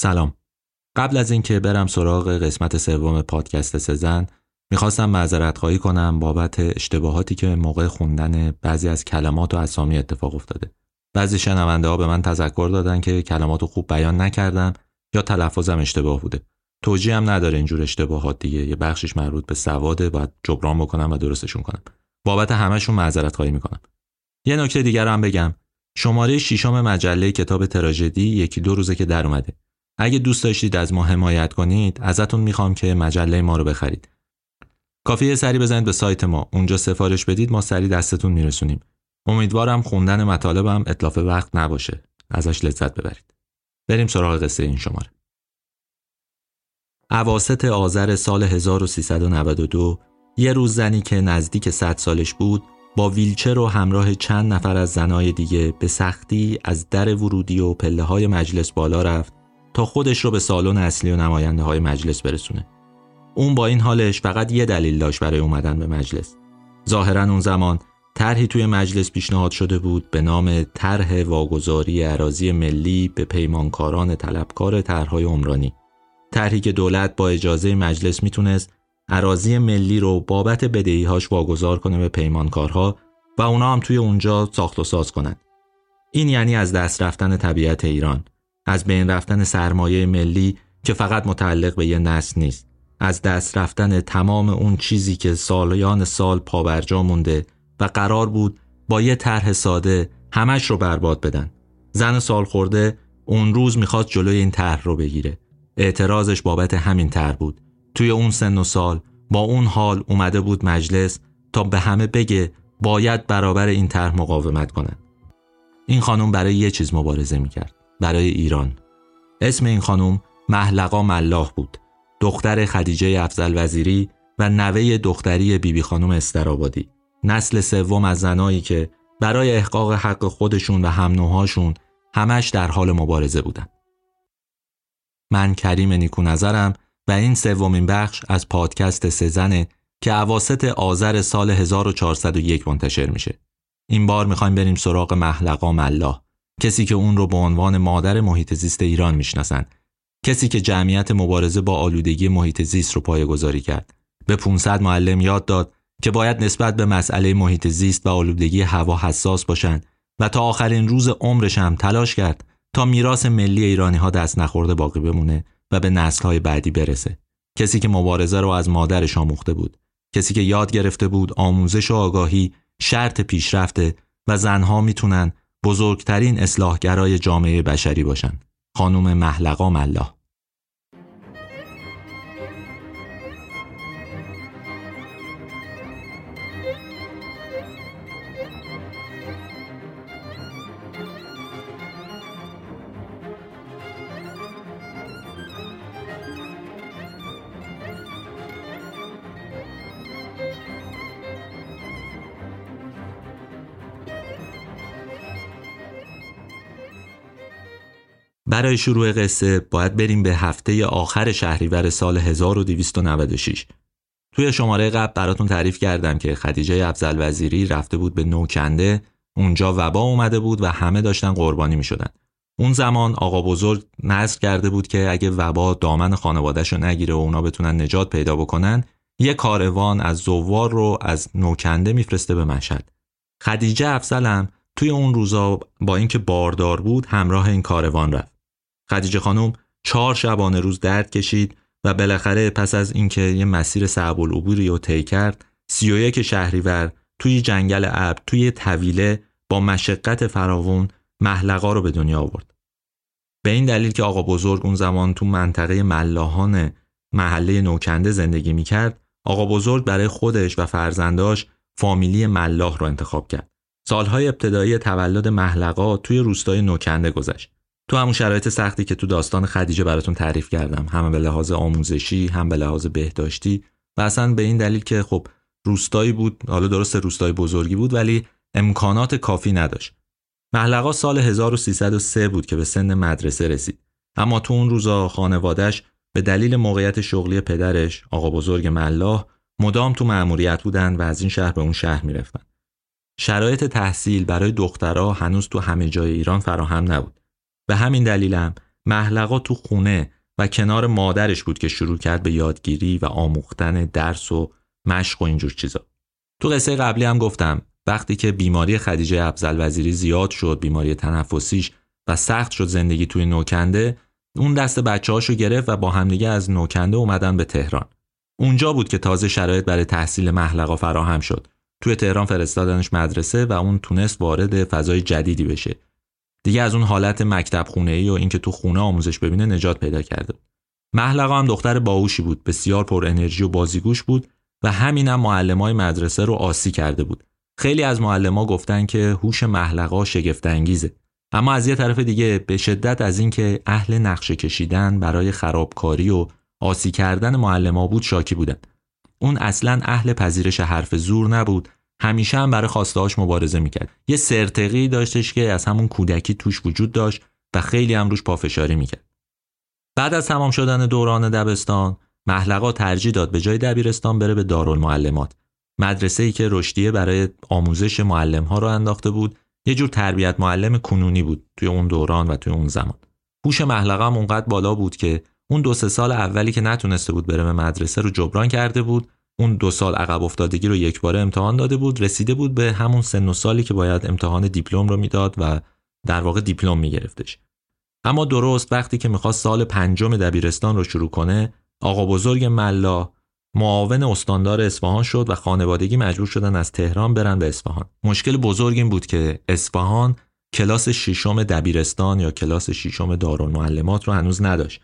سلام. قبل از اینکه برم سراغ قسمت سوم پادکست سزن می‌خواستم معذرت خواهی کنم بابت اشتباهاتی که موقع خوندن بعضی از کلمات و اسامی اتفاق افتاده. بعضی شنونده ها به من تذکر دادن که کلمات خوب بیان نکردم یا تلفظم اشتباه بوده. توجیه هم نداره اینجور اشتباهات دیگه. یه بخشش مربوط به سواده باید جبران بکنم و درستشون کنم. بابت همشون معذرت خواهی می‌کنم. یه نکته دیگر هم بگم. شماره ششم مجله کتاب تراژدی یکی دو روزه که در اومده. اگه دوست داشتید از ما حمایت کنید ازتون می‌خوام که مجله ما رو بخرید. کافیه سری بزنید به سایت ما. اونجا سفارش بدید ما سری دستتون میرسونیم. امیدوارم خوندن مطالبم اطلاف وقت نباشه. ازش لذت ببرید. بریم سراغ قصه این شماره. عواست آذر سال 1392 یه روز زنی که نزدیک 100 سالش بود با ویلچر و همراه چند نفر از زنای دیگه به سختی از در ورودی و پله های مجلس بالا رفت تا خودش رو به سالن اصلی و نماینده های مجلس برسونه. اون با این حالش فقط یه دلیل داشت برای اومدن به مجلس. ظاهرا اون زمان طرحی توی مجلس پیشنهاد شده بود به نام طرح واگذاری اراضی ملی به پیمانکاران طلبکار طرحهای عمرانی. طرحی که دولت با اجازه مجلس می‌تونست اراضی ملی رو بابت بدهیهاش واگذار کنه به پیمانکارها و اونا هم توی اونجا ساخت و ساز کنند. این یعنی از دست رفتن طبیعت ایران، از بین رفتن سرمایه ملی که فقط متعلق به یه نسل نیست، از دست رفتن تمام اون چیزی که سالیان سال پابرجا مونده و قرار بود با یه طرح ساده همش رو برباد بدن. زن سال خورده اون روز می‌خواد جلوی این طرح رو بگیره. اعتراضش بابت همین طرح بود توی اون سن و سال با اون حال اومده بود مجلس تا به همه بگه باید برابر این طرح مقاومت کنن. این خانم برای یه چیز مبارزه می‌کرد. برای ایران. اسم این خانم محلقا ملاح بود. دختر خدیجه افزل وزیری و نوه دختری بیبی خانم استرابادی. نسل سوم از زنایی که برای احقاق حق خودشون و هم نوهاشون همش در حال مبارزه بودن. من کریم نیکو نظرم و این سومین بخش از پادکست سزنه که عواست آذر سال 1401 منتشر میشه. این بار می‌خوایم بریم سراغ محلقا ملاح کسی که اون رو به عنوان مادر محیط زیست ایران می‌شناسن. کسی که جمعیت مبارزه با آلودگی محیط زیست رو پایه‌گذاری کرد. به 500 معلم یاد داد که باید نسبت به مسئله محیط زیست و آلودگی هوا حساس باشند و تا آخرین روز عمرش هم تلاش کرد تا میراث ملی ایرانی ها دست نخورده باقی بمونه و به نسلهای بعدی برسه. کسی که مبارزه رو از مادرش آموخته بود. کسی که یاد گرفته بود آموزش و آگاهی شرط پیشرفته و زنها می‌تونن بزرگترین اصلاحگرای جامعه بشری باشن خانم محلقا ملا برای شروع قصه باید بریم به هفته آخر شهریور سال 1296 توی شماره قبل براتون تعریف کردم که خدیجه افزل وزیری رفته بود به نوکنده اونجا وبا اومده بود و همه داشتن قربانی می شدن. اون زمان آقا بزرگ نظر کرده بود که اگه وبا دامن خانوادهش رو نگیره و اونا بتونن نجات پیدا بکنن یه کاروان از زوار رو از نوکنده میفرسته به مشهد. خدیجه افزلم توی اون روزا با اینکه باردار بود همراه این کاروان رفت. خدیجه خانم چهار شبانه روز درد کشید و بالاخره پس از اینکه یه مسیر صعب العبوری رو طی کرد سی و یک شهریور توی جنگل ابر توی طویله با مشقت فراوون محلقا رو به دنیا آورد. به این دلیل که آقا بزرگ اون زمان تو منطقه ملاحان محله نوکنده زندگی می‌کرد آقا بزرگ برای خودش و فرزنداش فامیلی ملاح رو انتخاب کرد. سالهای ابتدایی تولد محلقا توی روستای نوکنده گذشت. تو همون شرایط سختی که تو داستان خدیجه براتون تعریف کردم هم به لحاظ آموزشی هم به لحاظ بهداشتی و اصلا به این دلیل که خب روستایی بود حالا درست روستای بزرگی بود ولی امکانات کافی نداشت. محلقا سال 1303 بود که به سن مدرسه رسید. اما تو اون روزا خانوادش به دلیل موقعیت شغلی پدرش آقا بزرگ ملاح مدام تو مأموریت بودن و از این شهر به اون شهر می‌رفتن. شرایط تحصیل برای دخترها هنوز تو همه جای ایران فراهم نبود. به همین دلیلم محلقا تو خونه و کنار مادرش بود که شروع کرد به یادگیری و آموختن درس و مشق و اینجور چیزا. تو قصه قبلی هم گفتم وقتی که بیماری خدیجه افزل وزیری زیاد شد بیماری تنفسیش و سخت شد زندگی توی نوکنده اون دست بچه هاشو گرفت و با همدیگه از نوکنده اومدن به تهران. اونجا بود که تازه شرایط برای تحصیل محلقا فراهم شد. توی تهران فرستادنش مدرسه و اون تونست وارد فضای جدیدی بشه. دیگه از اون حالت مکتب خونه ای و اینکه تو خونه آموزش ببینه نجات پیدا کرده. محلقا هم دختر باهوشی بود بسیار پر انرژی و بازیگوش بود و همینم هم های مدرسه رو آسی کرده بود. خیلی از ها گفتن که هوش محلقا شگفت انگیزه اما از یه طرف دیگه به شدت از اینکه اهل نقشه کشیدن برای خرابکاری و آسی کردن معلما بود شاکی بودن. اون اصلا اهل پذیرش حرف زور نبود همیشه هم برای خواستهاش مبارزه می‌کرد. یه سرتقی داشتش که از همون کودکی توش وجود داشت و خیلی هم روش پافشاری می‌کرد. بعد از تمام شدن دوران دبستان محلقا ترجیح داد به جای دبیرستان بره به دارالمعلمات. مدرسه ای که رشدیه برای آموزش معلم ها رو انداخته بود یه جور تربیت معلم کنونی بود توی اون دوران و توی اون زمان. هوش محلقه هم اونقدر بالا بود که اون دو سه سال اولی که نتونسته بود بره به مدرسه رو جبران کرده بود اون دو سال عقب افتادگی رو یک باره امتحان داده بود رسیده بود به همون سن و سالی که باید امتحان دیپلم رو می‌داد و در واقع دیپلم میگرفتش. اما درست وقتی که می‌خواست سال پنجم دبیرستان رو شروع کنه آقا بزرگ ملا معاون استاندار اصفهان شد و خانوادگی مجبور شدن از تهران برن به اصفهان. مشکل بزرگ این بود که اصفهان کلاس ششم دبیرستان یا کلاس ششم دارالمعلمات رو هنوز نداشت.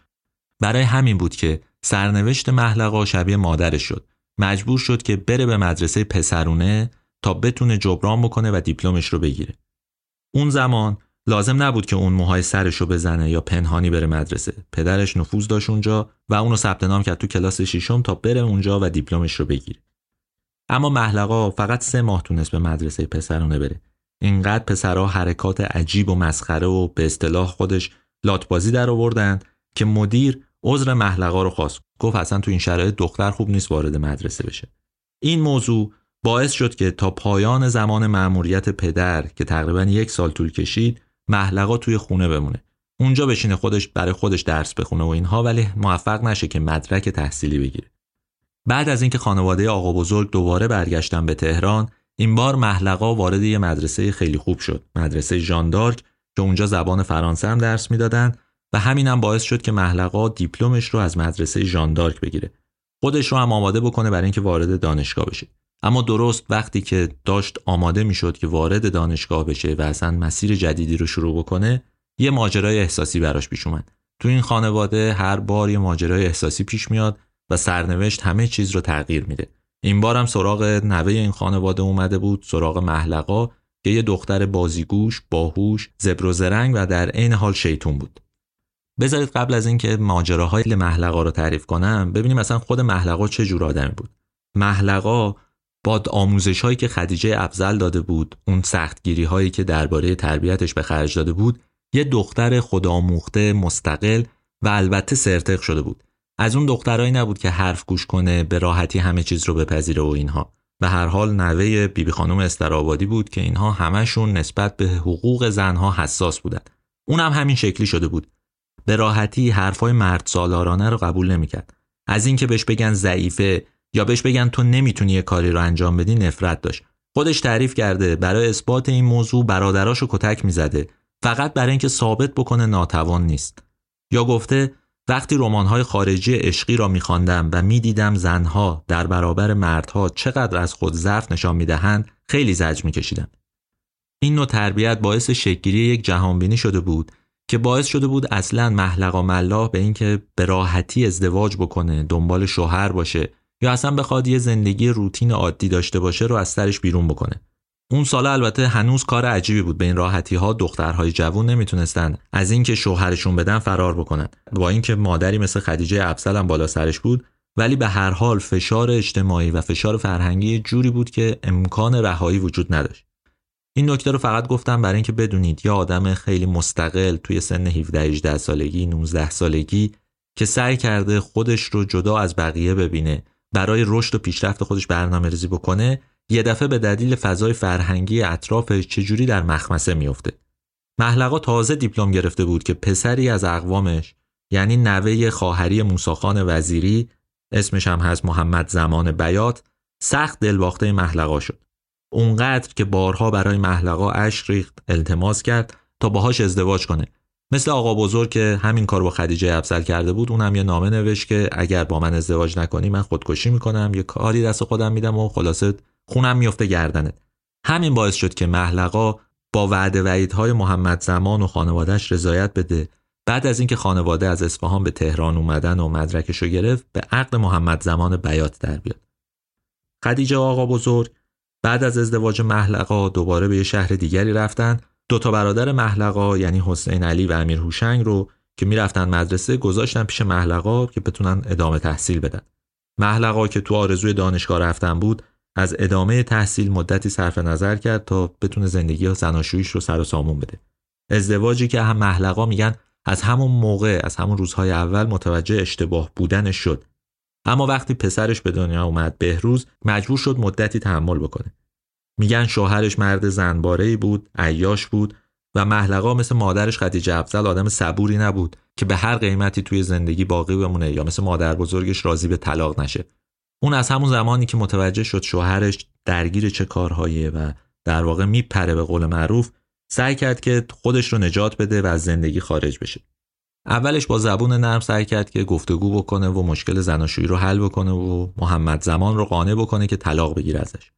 برای همین بود که سرنوشت محلقا شبیه مادرش شد. مجبور شد که بره به مدرسه پسرونه تا بتونه جبران بکنه و دیپلمش رو بگیره. اون زمان لازم نبود که اون موهای سرش رو بزنه یا پنهانی بره مدرسه. پدرش نفوذ داشت اونجا و اونو ثبت نام کرد تو کلاس ششم تا بره اونجا و دیپلمش رو بگیره. اما محلقا فقط سه ماه تونست به مدرسه پسرونه بره. اینقدر پسرها حرکات عجیب و مسخره و به اصطلاح خودش لاتبازی در آوردن که مدیر عذر محلقا رو خواست. گفت اصلا تو این شرایط دختر خوب نیست وارد مدرسه بشه. این موضوع باعث شد که تا پایان زمان مأموریت پدر که تقریبا یک سال طول کشید محلقا توی خونه بمونه. اونجا بشینه خودش برای خودش درس بخونه و اینها ولی موفق نشه که مدرک تحصیلی بگیره. بعد از اینکه خانواده آقا بزرگ دوباره برگشتن به تهران این بار محلقا وارد یه مدرسه خیلی خوب شد. مدرسه ژاندارک که اونجا زبان فرانسه هم درس می‌دادن و همینم باعث شد که محلقا دیپلمش رو از مدرسه ژاندارک بگیره. خودش رو هم آماده بکنه برای اینکه وارد دانشگاه بشه. اما درست وقتی که داشت آماده می‌شد که وارد دانشگاه بشه و اصلا مسیر جدیدی رو شروع بکنه یه ماجرای احساسی براش پیش اومد. تو این خانواده هر بار یه ماجرای احساسی پیش میاد و سرنوشت همه چیز رو تغییر میده. این بار هم سراغ نوه این خانواده اومده بود سراغ محلقا که یه دختر بازیگوش باهوش زبر و زرنگ و در عین حال شیطون بود. بذارید قبل از اینکه ماجراهای محلقا رو تعریف کنم ببینیم مثلا خود محلقا چه جور آدمی بود. محلقا با آموزش هایی که خدیجه افزل داده بود اون سختگیری هایی که درباره تربیتش به خرج داده بود یه دختر خودآموخته مستقل و البته سرتق شده بود. از اون دخترایی نبود که حرف گوش کنه به راحتی همه چیز رو بپذیره و اینها. به هر حال نوه بیبی خانم استرابادی بود که اینها همشون نسبت به حقوق زنها حساس بودند اونم هم همین شکلی شده بود. به راحتی حرفای مرد سالارانه رو قبول نمی‌کرد. از اینکه بهش بگن ضعیفه یا بهش بگن تو نمی‌تونی یه کاری رو انجام بدی نفرت داشت. خودش تعریف کرده برای اثبات این موضوع برادراشو کتک می‌زده. فقط برای اینکه ثابت بکنه ناتوان نیست. یا گفته وقتی رمان‌های خارجی عشقی را میخواندم و می‌دیدم زنها در برابر مردها چقدر از خود ضعف نشان می‌دهند خیلی زجر میکشیدم. این نوع تربیت باعث شکلی یک جهانبینی شده بود که باعث شده بود اصلا محلقا ملاح به اینکه به راحتی ازدواج بکنه دنبال شوهر باشه یا اصلا بخواد یه زندگی روتین عادی داشته باشه رو از سرش بیرون بکنه. اون سال البته هنوز کار عجیبی بود. به این راحتی ها دخترهای جوون نمی‌تونستن از اینکه شوهرشون بدن فرار بکنن. با اینکه مادری مثل خدیجه افسل هم بالا سرش بود ولی به هر حال فشار اجتماعی و فشار فرهنگی جوری بود که امکان رهایی وجود نداشت. این نکته رو فقط گفتم برای اینکه بدونید یا آدم خیلی مستقل توی سن 17 18 سالگی 19 سالگی که سعی کرده خودش رو جدا از بقیه ببینه برای رشد و پیشرفت خودش برنامه ریزی بکنه یه دفعه به دلیل فضای فرهنگی اطرافش چجوری در مخمسه میفته محلقا تازه دیپلم گرفته بود که پسری از اقوامش یعنی نوه خواهری موساخان وزیری اسمش هم هست محمد زمان بیات سخت دلباخته محلقا شد. اونقدر که بارها برای محلقا اش ریخت التماس کرد تا باهاش ازدواج کنه. مثل آقا بزرگ که همین کار با خدیجه افزل کرده بود اونم یه نامه نوشت که اگر با من ازدواج نکنی من خودکشی می‌کنم یه کاری دست خودم میدم و خلاصه خونم میفته گردنت. همین باعث شد که محلقا با وعده وعیدهای محمد زمان و خانوادهش رضایت بده. بعد از اینکه خانواده از اصفهان به تهران اومدن و مدرکش رو گرفت به عقد محمد زمان بیات در بیاد. خدیجه آقا بزرگ بعد از ازدواج محلقا دوباره به یه شهر دیگری رفتن. دو تا برادر محلقا یعنی حسین علی و امیر هوشنگ رو که می‌رفتن مدرسه گذاشتن پیش محلقا که بتونن ادامه تحصیل بدن. محلقا که تو آرزوی دانشگاه رفتن بود از ادامه تحصیل مدتی صرف نظر کرد تا بتونه زندگی و زناشویش رو سر و سامون بده. ازدواجی که هم محلقا میگن از همون موقع از همون روزهای اول متوجه اشتباه بودنش شد. اما وقتی پسرش به دنیا اومد بهروز مجبور شد مدتی تحمل بکنه. میگن شوهرش مرد زنباره بود عیاش بود و محلقا مثل مادرش خدیجه افضل آدم صبوری نبود که به هر قیمتی توی زندگی باقی بمونه یا مثل مادر بزرگش راضی به طلاق نشه. اون از همون زمانی که متوجه شد شوهرش درگیر چه کارهاییه و در واقع میپره به قول معروف سعی کرد که خودش رو نجات بده و از زندگی خارج بشه. اولش با زبون نرم سعی کرد که گفتگو بکنه و مشکل زناشویی رو حل بکنه و محمد زمان رو قانع بکنه که طلاق بگیره ازش.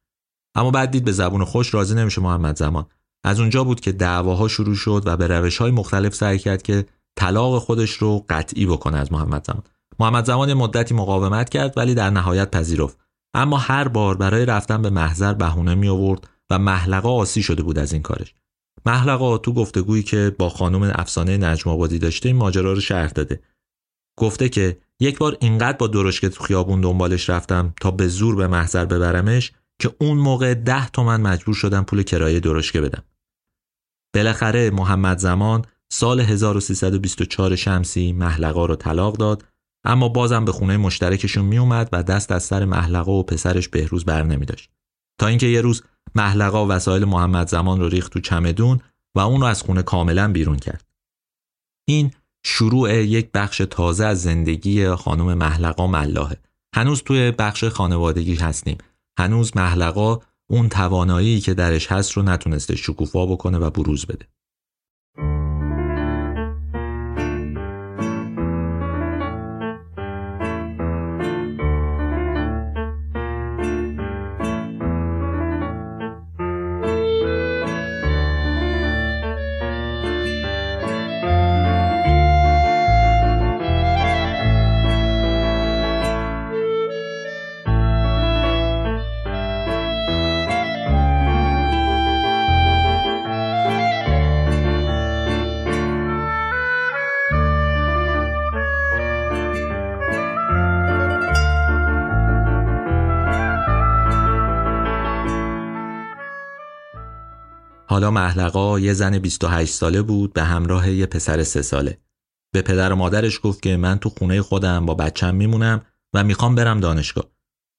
اما بعد دید به زبون خوش راضی نمیشه محمد زمان. از اونجا بود که دعواها شروع شد و به روش های مختلف سعی کرد که طلاق خودش رو قطعی بکنه از محمد زمان. محمد زمان مدتی مقاومت کرد ولی در نهایت پذیرفت. اما هر بار برای رفتن به محضر بهونه می آورد و محلقا آسی شده بود از این کارش. محلقا تو گفتگویی که با خانم افسانه نجم آبادی داشته این ماجرا رو شرح داده گفته که یک بار اینقدر با درشکه تو خیابون دنبالش رفتم تا به زور به محضر ببرمش که اون موقع ده تومن مجبور شدم پول کرایه درشکه بدم. بالاخره محمد زمان سال 1324 شمسی محلقا رو طلاق داد اما بازم به خونه مشترکشون می اومد و دست از سر محلقا و پسرش بهروز بر نمی داشت. تا اینکه یه روز محلقا وسایل محمد زمان رو ریخت تو چمدون و اون رو از خونه کاملا بیرون کرد. این شروع یک بخش تازه از زندگی خانم محلقا ملاحه. هنوز توی بخش خانوادگی هستیم هنوز محلقا اون توانایی که درش هست رو نتونسته شکوفا بکنه و بروز بده حالا محلقا یه زن 28 ساله بود به همراه یه پسر سه ساله. به پدر و مادرش گفت که من تو خونه خودم با بچم میمونم و می‌خوام برم دانشگاه.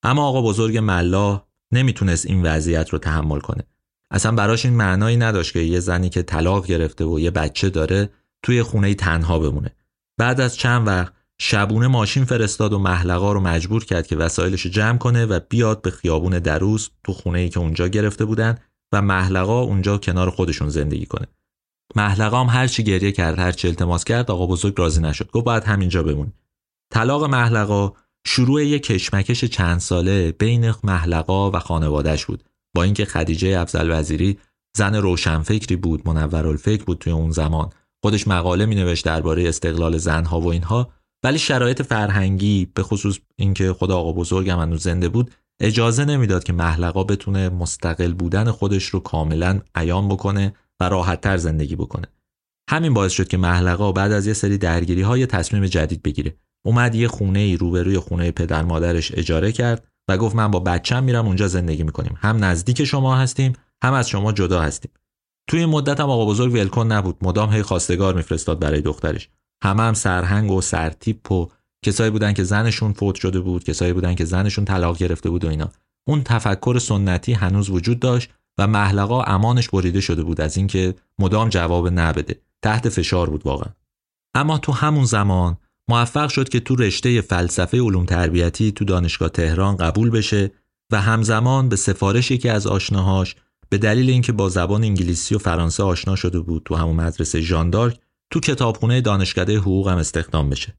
اما آقا بزرگ ملا نمی‌تونست این وضعیت رو تحمل کنه. اصلا براش این معنایی نداشت که یه زنی که طلاق گرفته و یه بچه داره توی خونه تنها بمونه. بعد از چند وقت شبونه ماشین فرستاد و محلقا رو مجبور کرد که وسایلش جمع کنه و بیاد به خیابون دروس تو خونه ای که اونجا گرفته بودن و محلقا اونجا کنار خودشون زندگی کنه. محلقا هم هرچی گریه کرد هرچی التماس کرد آقا بزرگ راضی نشد. گفت باید همینجا بمون طلاق محلقا شروع یک کشمکش چند ساله بین محلقا و خانوادهش بود. با اینکه خدیجه افضل وزیری زن روشنفکری بود منورالفکر بود توی اون زمان. خودش مقاله می نوشت درباره استقلال زنها و اینها. ولی شرایط فرهنگی به خصوص اینکه خدا آقا بزرگ هم زنده بود اجازه نمی‌داد که محلقا بتونه مستقل بودن خودش رو کاملا عیان بکنه و راحتتر زندگی بکنه. همین باعث شد که محلقا بعد از یه سری درگیری های تصمیم جدید بگیره. اومد یه خونه ای روبروی خونه پدر مادرش اجاره کرد و گفت من با بچم میرم اونجا زندگی می‌کنیم. هم نزدیک شما هستیم، هم از شما جدا هستیم. توی مدت هم آقا بزرگ ولکن نبود. مدام هی خواستگار میفرستاد برای دخترش. همه هم سرهنگ و سرتیپ و کسایی بودن که زنشون فوت شده بود کسایی بودن که زنشون طلاق گرفته بود و اینا. اون تفکر سنتی هنوز وجود داشت و محلقا امانش بریده شده بود از اینکه مدام جواب نبده تحت فشار بود واقعا. اما تو همون زمان موفق شد که تو رشته فلسفه علوم تربیتی تو دانشگاه تهران قبول بشه و همزمان به سفارش یکی از آشناهاش به دلیل اینکه با زبان انگلیسی و فرانسه آشنا شده بود تو همون مدرسه ژاندارک تو کتابخونه دانشکده حقوق هم استخدام بشه.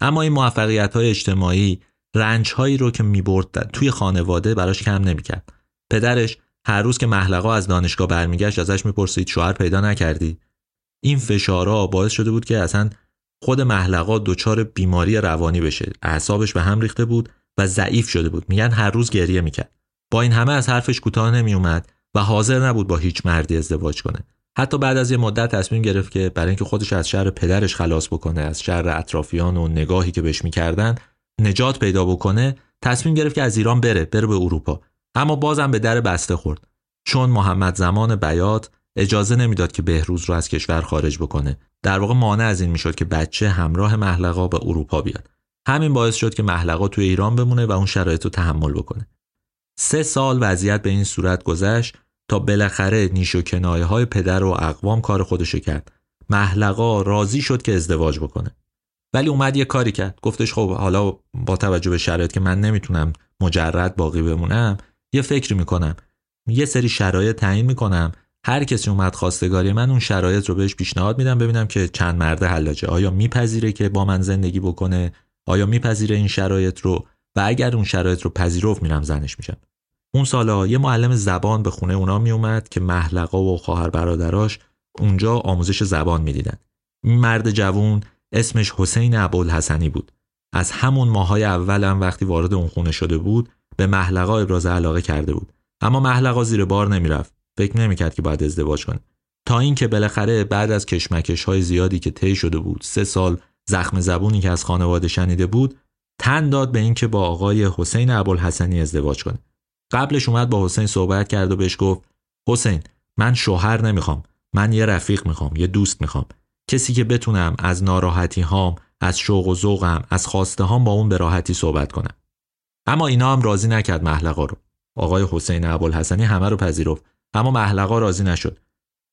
اما این موفقیت های اجتماعی رنج هایی رو که می‌برد توی خانواده براش کم نمی‌کرد. پدرش هر روز که محلقا از دانشگاه برمیگشت ازش می‌پرسید شوهر پیدا نکردی؟ این فشارا باعث شده بود که اصلا خود محلقا دچار بیماری روانی بشه. اعصابش به هم ریخته بود و ضعیف شده بود. میگن هر روز گریه می‌کرد. با این همه از حرفش کوتاه نمیومد و حاضر نبود با هیچ مردی ازدواج کنه. حتی بعد از یه مدت تصمیم گرفت که برای اینکه خودش از شر پدرش خلاص بکنه از شر اطرافیان و نگاهی که بهش می‌کردن نجات پیدا بکنه تصمیم گرفت که از ایران بره بره به اروپا. اما بازم به در بسته خورد. چون محمد زمان بیات اجازه نمی‌داد که بهروز رو از کشور خارج بکنه. در واقع مانع از این می‌شد که بچه همراه محلقا به اروپا بیاد. همین باعث شد که محلقا توی ایران بمونه و اون شرایط رو تحمل بکنه. سه سال وضعیت به این صورت گذشت. تا بالاخره نیش و کنایه های پدر و اقوام کار خودشو کرد. محلقا راضی شد که ازدواج بکنه. ولی اومد یه کاری کرد. گفتش خب حالا با توجه به شرایط که من نمی‌تونم مجرد باقی بمونم یه فکری می‌کنم. یه سری شرایط تعیین می‌کنم. هر کسی اومد خواستگاری من اون شرایط رو بهش پیشنهاد میدم ببینم که چند مرده حلاجه. آیا میپذیره که با من زندگی بکنه؟ آیا میپذیره این شرایط رو؟ و اگر اون شرایط رو پذیرفت میرم زنش میشم. اون سالا یه معلم زبان به خونه اونا میومد که محلقا و خواهر برادراش اونجا آموزش زبان می‌دیدن. این مرد جوون اسمش حسین ابوالحسنی بود. از همون ماهای اول هم وقتی وارد اون خونه شده بود به محلقا ابراز علاقه کرده بود. اما محلقا زیر بار نمی‌رفت. فکر نمی‌کرد که باید ازدواج کنه. تا اینکه بالاخره بعد از کشمکش های زیادی که طی شده بود سه سال زخم زبونی که از خانواده شنیده بود تن داد به اینکه با آقای حسین ابوالحسنی ازدواج کنه. قبلش اومد با حسین صحبت کرد و بهش گفت حسین من شوهر نمی‌خوام. من یه رفیق می‌خوام یه دوست می‌خوام. کسی که بتونم از ناراحتی هام از شوق و ذوقم از خواسته هام با اون به راحتی صحبت کنم. اما اینا هم راضی نکرد محلقا رو. آقای حسین ابوالحسنی همه رو پذیرفت اما محلقا راضی نشد.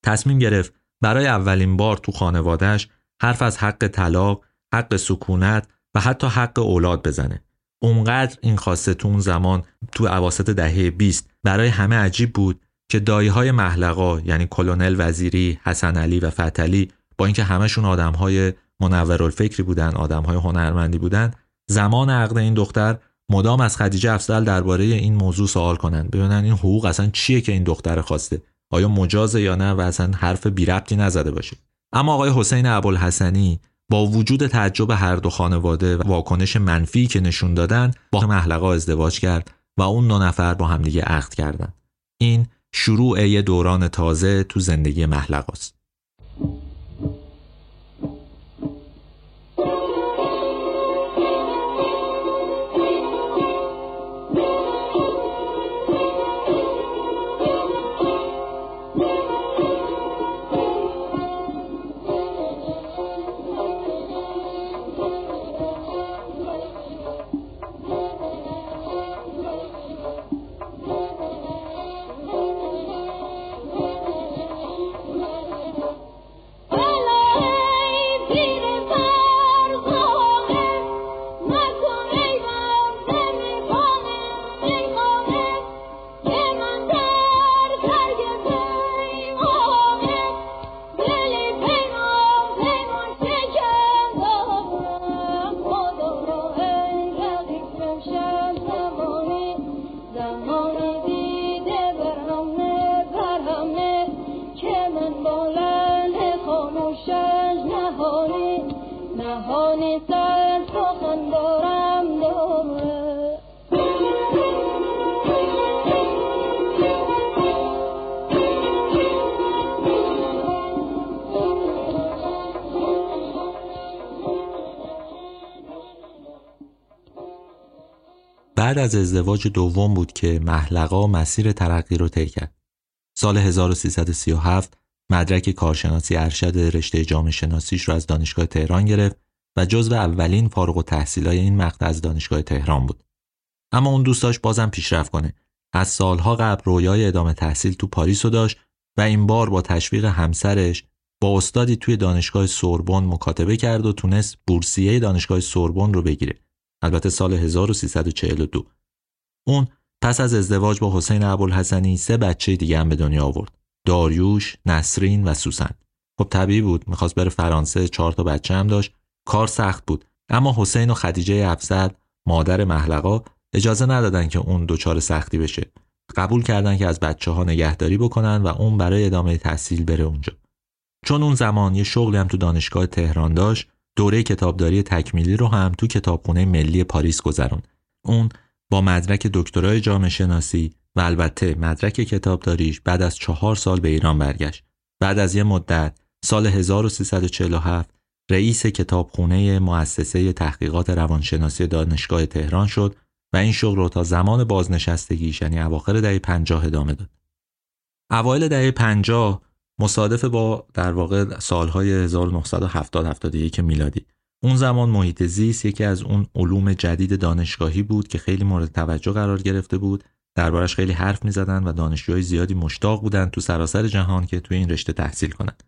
تصمیم گرفت برای اولین بار تو خانوادهش حرف از حق طلاق حق سکونت و حتی حق اولاد بزنه. اونقدر این خواسته تو اون زمان تو عواسط دهه 20 برای همه عجیب بود که دایی های محلقا یعنی کلونل وزیری، حسن علی و فتلی با اینکه همشون آدم های منورالفکری بودن، آدم های هنرمندی بودن، زمان عقد این دختر مدام از خدیجه افضل درباره این موضوع سوال کنند. ببینن این حقوق اصلا چیه که این دختر خواسته؟ آیا مجازه یا نه و اصلا حرف بی ربطی نزده باشه؟ اما آقای حسین ابوالحسنی با وجود تعجب هر دو خانواده و واکنش منفی که نشون دادن با محلقا ازدواج کرد و اون دو نفر با همدیگه عقد کردند. این شروع یه دوران تازه تو زندگی محلقاست. بعد از ازدواج دوم بود که محلقا مسیر ترقی رو طی کرد. سال 1337 مدرک کارشناسی ارشد رشته جامعه شناسیش رو از دانشگاه تهران گرفت و جزو اولین فارغ و تحصیلای این مقطع از دانشگاه تهران بود. اما اون دوست داشت بازم پیشرفت کنه. از سالها قبل رویای ادامه تحصیل تو پاریس رو داشت و این بار با تشویق همسرش با استادی توی دانشگاه سوربن مکاتبه کرد و تونست بورسیه دانشگاه سوربن رو بگیره. البته سال 1342. اون پس از ازدواج با حسین ابوالحسنی سه بچه دیگه هم به دنیا آورد. داریوش، نسرین و سوسن. خب طبیعی بود می‌خواست بره فرانسه چهار تا بچه هم داشت کار سخت بود اما حسین و خدیجه افزد مادر محلقا اجازه ندادن که اون دچار سختی بشه قبول کردن که از بچه ها نگهداری بکنن و اون برای ادامه تحصیل بره اونجا چون اون زمان یه شغلی هم تو دانشگاه تهران داشت دوره کتابداری تکمیلی رو هم تو کتابخونه ملی پاریس گذرون اون با مدرک دکترای جامعه شناسی و البته مدرک کتابداریش بعد از چهار سال به ایران برگشت بعد از یه مدت سال 1347 رئیس کتابخونه مؤسسه تحقیقات روانشناسی دانشگاه تهران شد و این شغل رو تا زمان بازنشستگیش یعنی اواخر دهه 50 ادامه داد. اوایل دهه 50 مصادف با در واقع سالهای 1970 71 میلادی اون زمان محیط زیست یکی از اون علوم جدید دانشگاهی بود که خیلی مورد توجه قرار گرفته بود دربارش خیلی حرف می و دانشجوهای زیادی مشتاق بودن تو سراسر جهان که توی این رشته تحصیل کنند.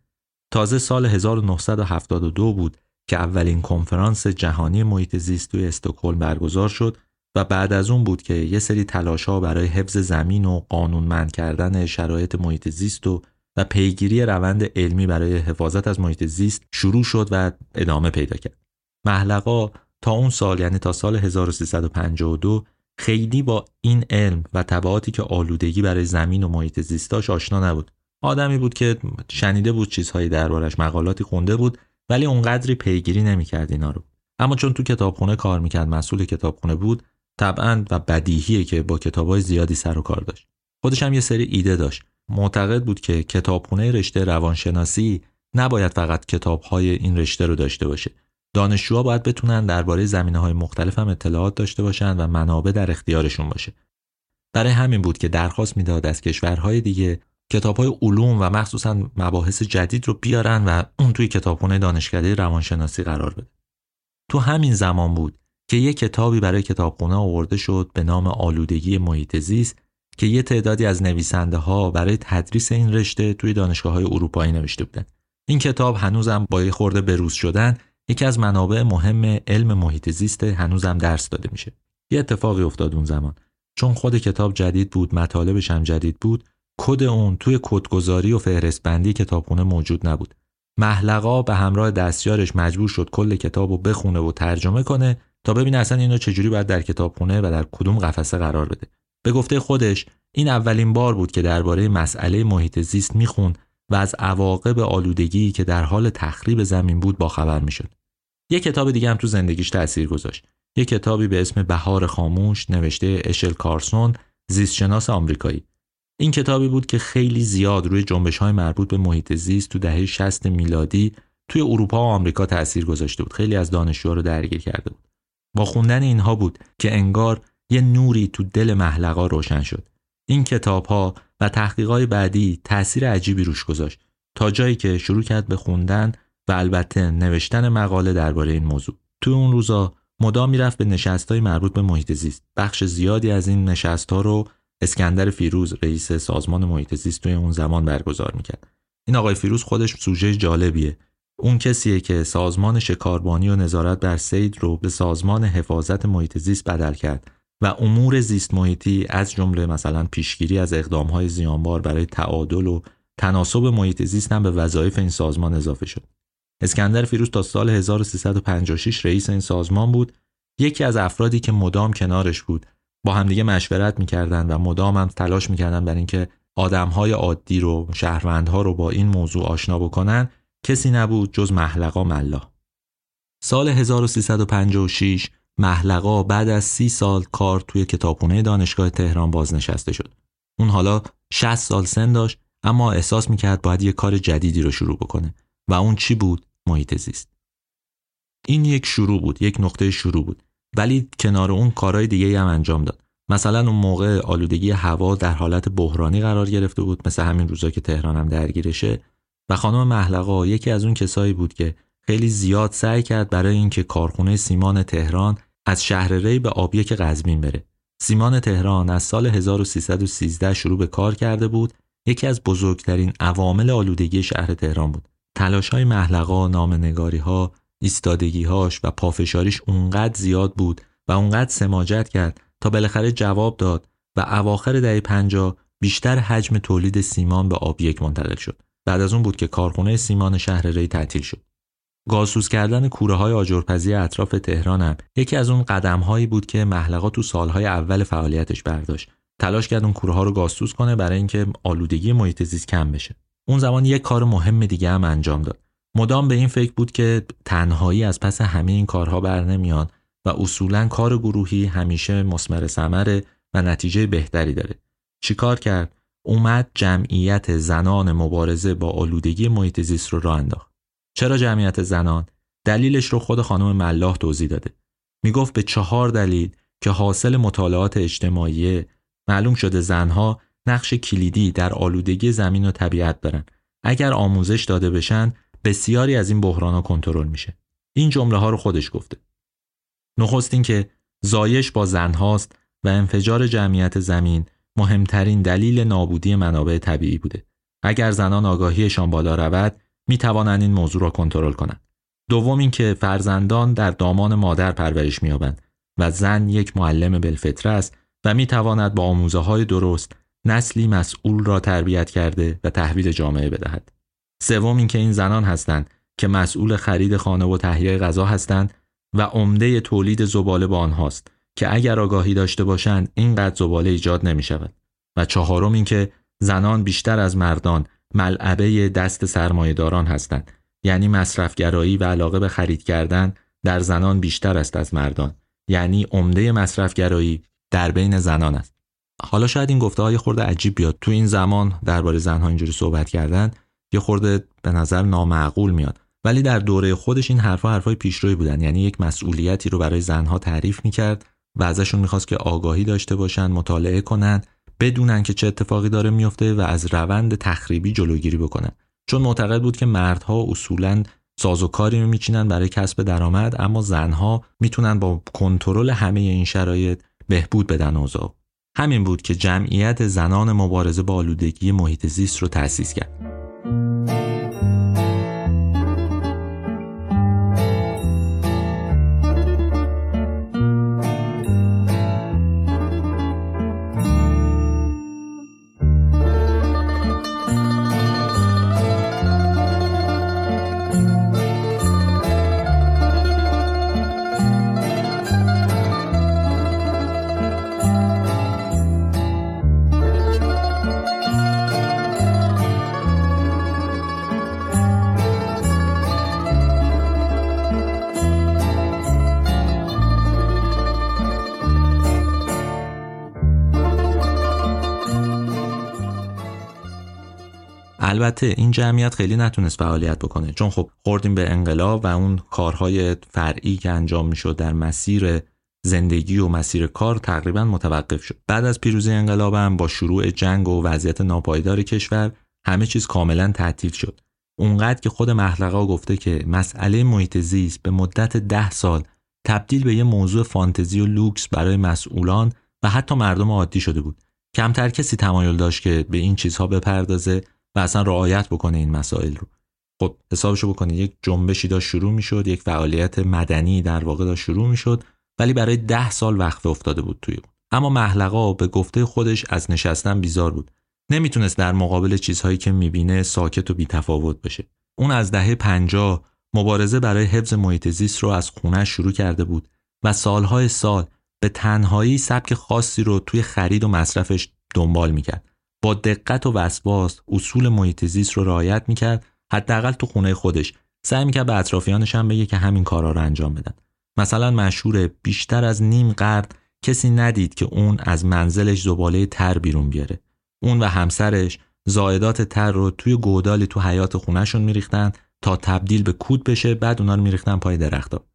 تازه سال 1972 بود که اولین کنفرانس جهانی محیط زیست توی استکهلم برگزار شد و بعد از اون بود که یه سری تلاش ها برای حفظ زمین و قانونمند کردن شرایط محیط زیست و و پیگیری روند علمی برای حفاظت از محیط زیست شروع شد و ادامه پیدا کرد. محلقا تا اون سال یعنی تا سال 1352 خیلی با این علم و تبعاتی که آلودگی برای زمین و محیط زیستاش آشنا نبود. آدمی بود که شنیده بود چیزهایی دربارش مقالاتی خونده بود ولی اونقدری پیگیری نمی‌کرد اینا رو. اما چون تو کتابخونه کار می‌کرد مسئول کتابخونه بود طبعا و بدیهیه که با کتابای زیادی سر و کار داشت. خودش هم یه سری ایده داشت. معتقد بود که کتابخونه رشته روانشناسی نباید فقط کتابهای این رشته رو داشته باشه دانشجوها باید بتونن درباره زمینه های مختلف هم اطلاعات داشته باشن و منابع در اختیارشون باشه. برای همین بود که درخواست می‌داد از کشورهای دیگه کتاب های علوم و مخصوصا مباحث جدید رو بیارن و اون توی کتابخونه دانشکده روانشناسی قرار بده. تو همین زمان بود که یه کتابی برای کتابخونه آورده شد به نام آلودگی محیط زیست که یه تعدادی از نویسنده ها برای تدریس این رشته توی دانشگاه های اروپایی نوشته بودن. این کتاب هنوزم با یه خورده بروز شدن یکی از منابع مهم علم محیط زیست هنوزم درس داده میشه. یه اتفاقی افتاد اون زمان. چون خود کتاب جدید بود، مطالبش هم جدید بود، کد اون توی کدگذاری و فهرست بندی کتابخونه موجود نبود. محلقا به همراه دستیارش مجبور شد کل کتاب رو بخونه و ترجمه کنه تا ببینه اصلا اینو چجوری باید در کتابخونه و در کدوم قفسه قرار بده. به گفته خودش این اولین بار بود که درباره مسئله محیط زیست می‌خوند و از عواقب آلودگی که در حال تخریب زمین بود باخبر می‌شد. یک کتاب دیگه هم تو زندگیش تاثیر گذاشت. یک کتابی به اسم بهار خاموش نوشته اشل کارسون زیستشناس آمریکایی. این کتابی بود که خیلی زیاد روی جنبش های مربوط به محیط زیست تو دهه 60 میلادی توی اروپا و آمریکا تاثیر گذاشته بود. خیلی از دانشجوها رو درگیر کرده بود. با خوندن اینها بود که انگار یه نوری تو دل محلقا روشن شد. این کتاب ها و تحقیقات بعدی تاثیر عجیبی روش گذاشت تا جایی که شروع کرد به خوندن و البته نوشتن مقاله درباره این موضوع. تو اون روزا مدام می‌رفت به نشستهای مربوط به محیط زیست بخش زیادی از این نشست ها رو اسکندر فیروز رئیس سازمان محیط زیست توی اون زمان برگزار می‌کرد. این آقای فیروز خودش سوژه جالبیه. اون کسیه که سازمان شکاربانی و نظارت بر سید رو به سازمان حفاظت محیط زیست بدل کرد. و امور زیست محیطی از جمله مثلا پیشگیری از اقدامهای زیانبار برای تعادل و تناسب محیط زیست هم به وظایف این سازمان اضافه شد. اسکندر فیروز تا سال 1356 رئیس این سازمان بود. یکی از افرادی که مدام کنارش بود. با همدیگه مشورت می‌کردند و مدام هم تلاش می‌کردن برای اینکه آدمهای عادی رو شهروندها رو با این موضوع آشنا بکنن. کسی نبود جز محلقا ملا. سال 1356 محلقا بعد از سی سال کار توی کتابخونه دانشگاه تهران بازنشسته شد. اون حالا 60 سال سن داشت اما احساس می‌کرد باید یه کار جدیدی رو شروع بکنه و اون چی بود؟ محیط زیست. این یک شروع بود، یک نقطه شروع بود. ولی کنار اون کارهای دیگه هم انجام داد. مثلا اون موقع آلودگی هوا در حالت بحرانی قرار گرفته بود مثل همین روزا که تهران هم درگیرشه و خانم محلقا یکی از اون کسایی بود که خیلی زیاد سعی کرد برای اینکه کارخونه سیمان تهران از شهر ری به آبیک قزوین بره. سیمان تهران از سال 1313 شروع به کار کرده بود یکی از بزرگترین عوامل آلودگی شهر تهران بود تلاش های محلقا، نامنگاری ها، ایستادگیهاش و پافشاریش اونقدر زیاد بود و اونقدر سماجت کرد تا بالاخره جواب داد و اواخر دهه 50 بیشتر حجم تولید سیمان به آب یک منتقل شد. بعد از اون بود که کارخونه سیمان شهر ری تعطیل شد. گازسوز کردن کوره های آجرپزی اطراف تهران هم یکی از اون قدم هایی بود که محلقا تو سالهای اول فعالیتش برداشت. تلاش کرد اون کوره ها رو گازسوز کنه برای اینکه آلودگی محیط زیست کم بشه. اون زمان یک کار مهم دیگه هم انجام داد. مدام به این فکر بود که تنهایی از پس همه این کارها بر نمیان و اصولا کار گروهی همیشه مسمر ثمره و نتیجه بهتری داره. چیکار کرد؟ اومد جمعیت زنان مبارزه با آلودگی محیط زیست رو راه انداخت. چرا جمعیت زنان؟ دلیلش رو خود خانم ملاح توضیح داده. می‌گفت به چهار دلیل که حاصل مطالعات اجتماعی معلوم شده زنها نقش کلیدی در آلودگی زمین و طبیعت دارن. اگر آموزش داده بشن بسیاری از این بحران ها کنترل میشه. این جمله ها رو خودش گفته. نخست که زایش با زنهاست و انفجار جمعیت زمین مهمترین دلیل نابودی منابع طبیعی بوده. اگر زنان آگاهیشان بالا رود می توانند این موضوع را کنترل کنند. دوم اینکه فرزندان در دامان مادر پرورش می‌یابند و زن یک معلم بالفطره است و می تواند با آموزه های درست نسلی مسئول را تربیت کرده و تحویل جامعه بدهد. سوم اینکه این زنان هستند که مسئول خرید خانه و تهیه غذا هستند و عمده تولید زباله با آنهاست که اگر آگاهی داشته باشند اینقدر زباله ایجاد نمی شود. و چهارم اینکه زنان بیشتر از مردان ملعبه دست سرمایهداران هستند. یعنی مصرفگرایی و علاقه به خرید کردن در زنان بیشتر است از مردان. یعنی عمده مصرفگرایی در بین زنان است. حالا شاید این گفته های خورده عجیب بیاد. تو این زمان درباره زنها اینجوری صحبت کردن یه خورده به نظر نامعقول میاد. ولی در دوره خودش این حرفها حرفای پیشروی بودن. یعنی یک مسئولیتی رو برای زنها تعریف می‌کرد و ازشون می‌خواست که آگاهی داشته باشن مطالعه کنن بدونن که چه اتفاقی داره میفته و از روند تخریبی جلوگیری بکنن چون معتقد بود که مردها اصولا ساز و کاری میچینن برای کسب درآمد اما زنها می‌تونن با کنترل همه این شرایط بهبود بدن اوضاع. همین بود که جمعیت زنان مبارزه با آلودگی محیط زیست رو تأسیس کرد. البته این جمعیت خیلی نتونست فعالیت بکنه چون خب خوردیم به انقلاب و اون کارهای فرعی که انجام می‌شد در مسیر زندگی و مسیر کار تقریبا متوقف شد. بعد از پیروزی انقلاب هم با شروع جنگ و وضعیت ناپایدار کشور همه چیز کاملا تعطیل شد. اونقدر که خود محلقا گفته که مسئله محیط زیست به مدت ده سال تبدیل به یه موضوع فانتزی و لوکس برای مسئولان و حتی مردم عادی شده بود. کمتر کسی تمایل داشت که به این چیزها بپردازه و اصلا رعایت بکنه این مسائل رو. خب حسابشو بکنه یک جنبشی داشت شروع می‌شد یک فعالیت مدنی در واقع داشت شروع می‌شد ولی برای ده سال وقفه افتاده بود توی اون. اما محلقا به گفته خودش از نشستن بیزار بود. نمی‌تونست در مقابل چیزهایی که می‌بینه ساکت و بیتفاوت بشه. اون از دهه پنجاه مبارزه برای حفظ محیط زیست رو از خونه شروع کرده بود و سالهای سال به تنهایی سبک خاصی رو توی خرید و مصرفش دنبال می‌کرد. با دقت و وسواس اصول محیط زیست رو رعایت می‌کرد حداقل تو خونه خودش. سعی می‌کرد به اطرافیانش هم بگه که همین کارا رو انجام بدن. مثلا مشهور بیشتر از نیم قرد کسی ندید که اون از منزلش زباله تر بیرون بیاره. اون و همسرش زایدات تر رو توی گودالی تو حیات خونهشون میریختن تا تبدیل به کود بشه بعد اونا رو میریختن پای درختا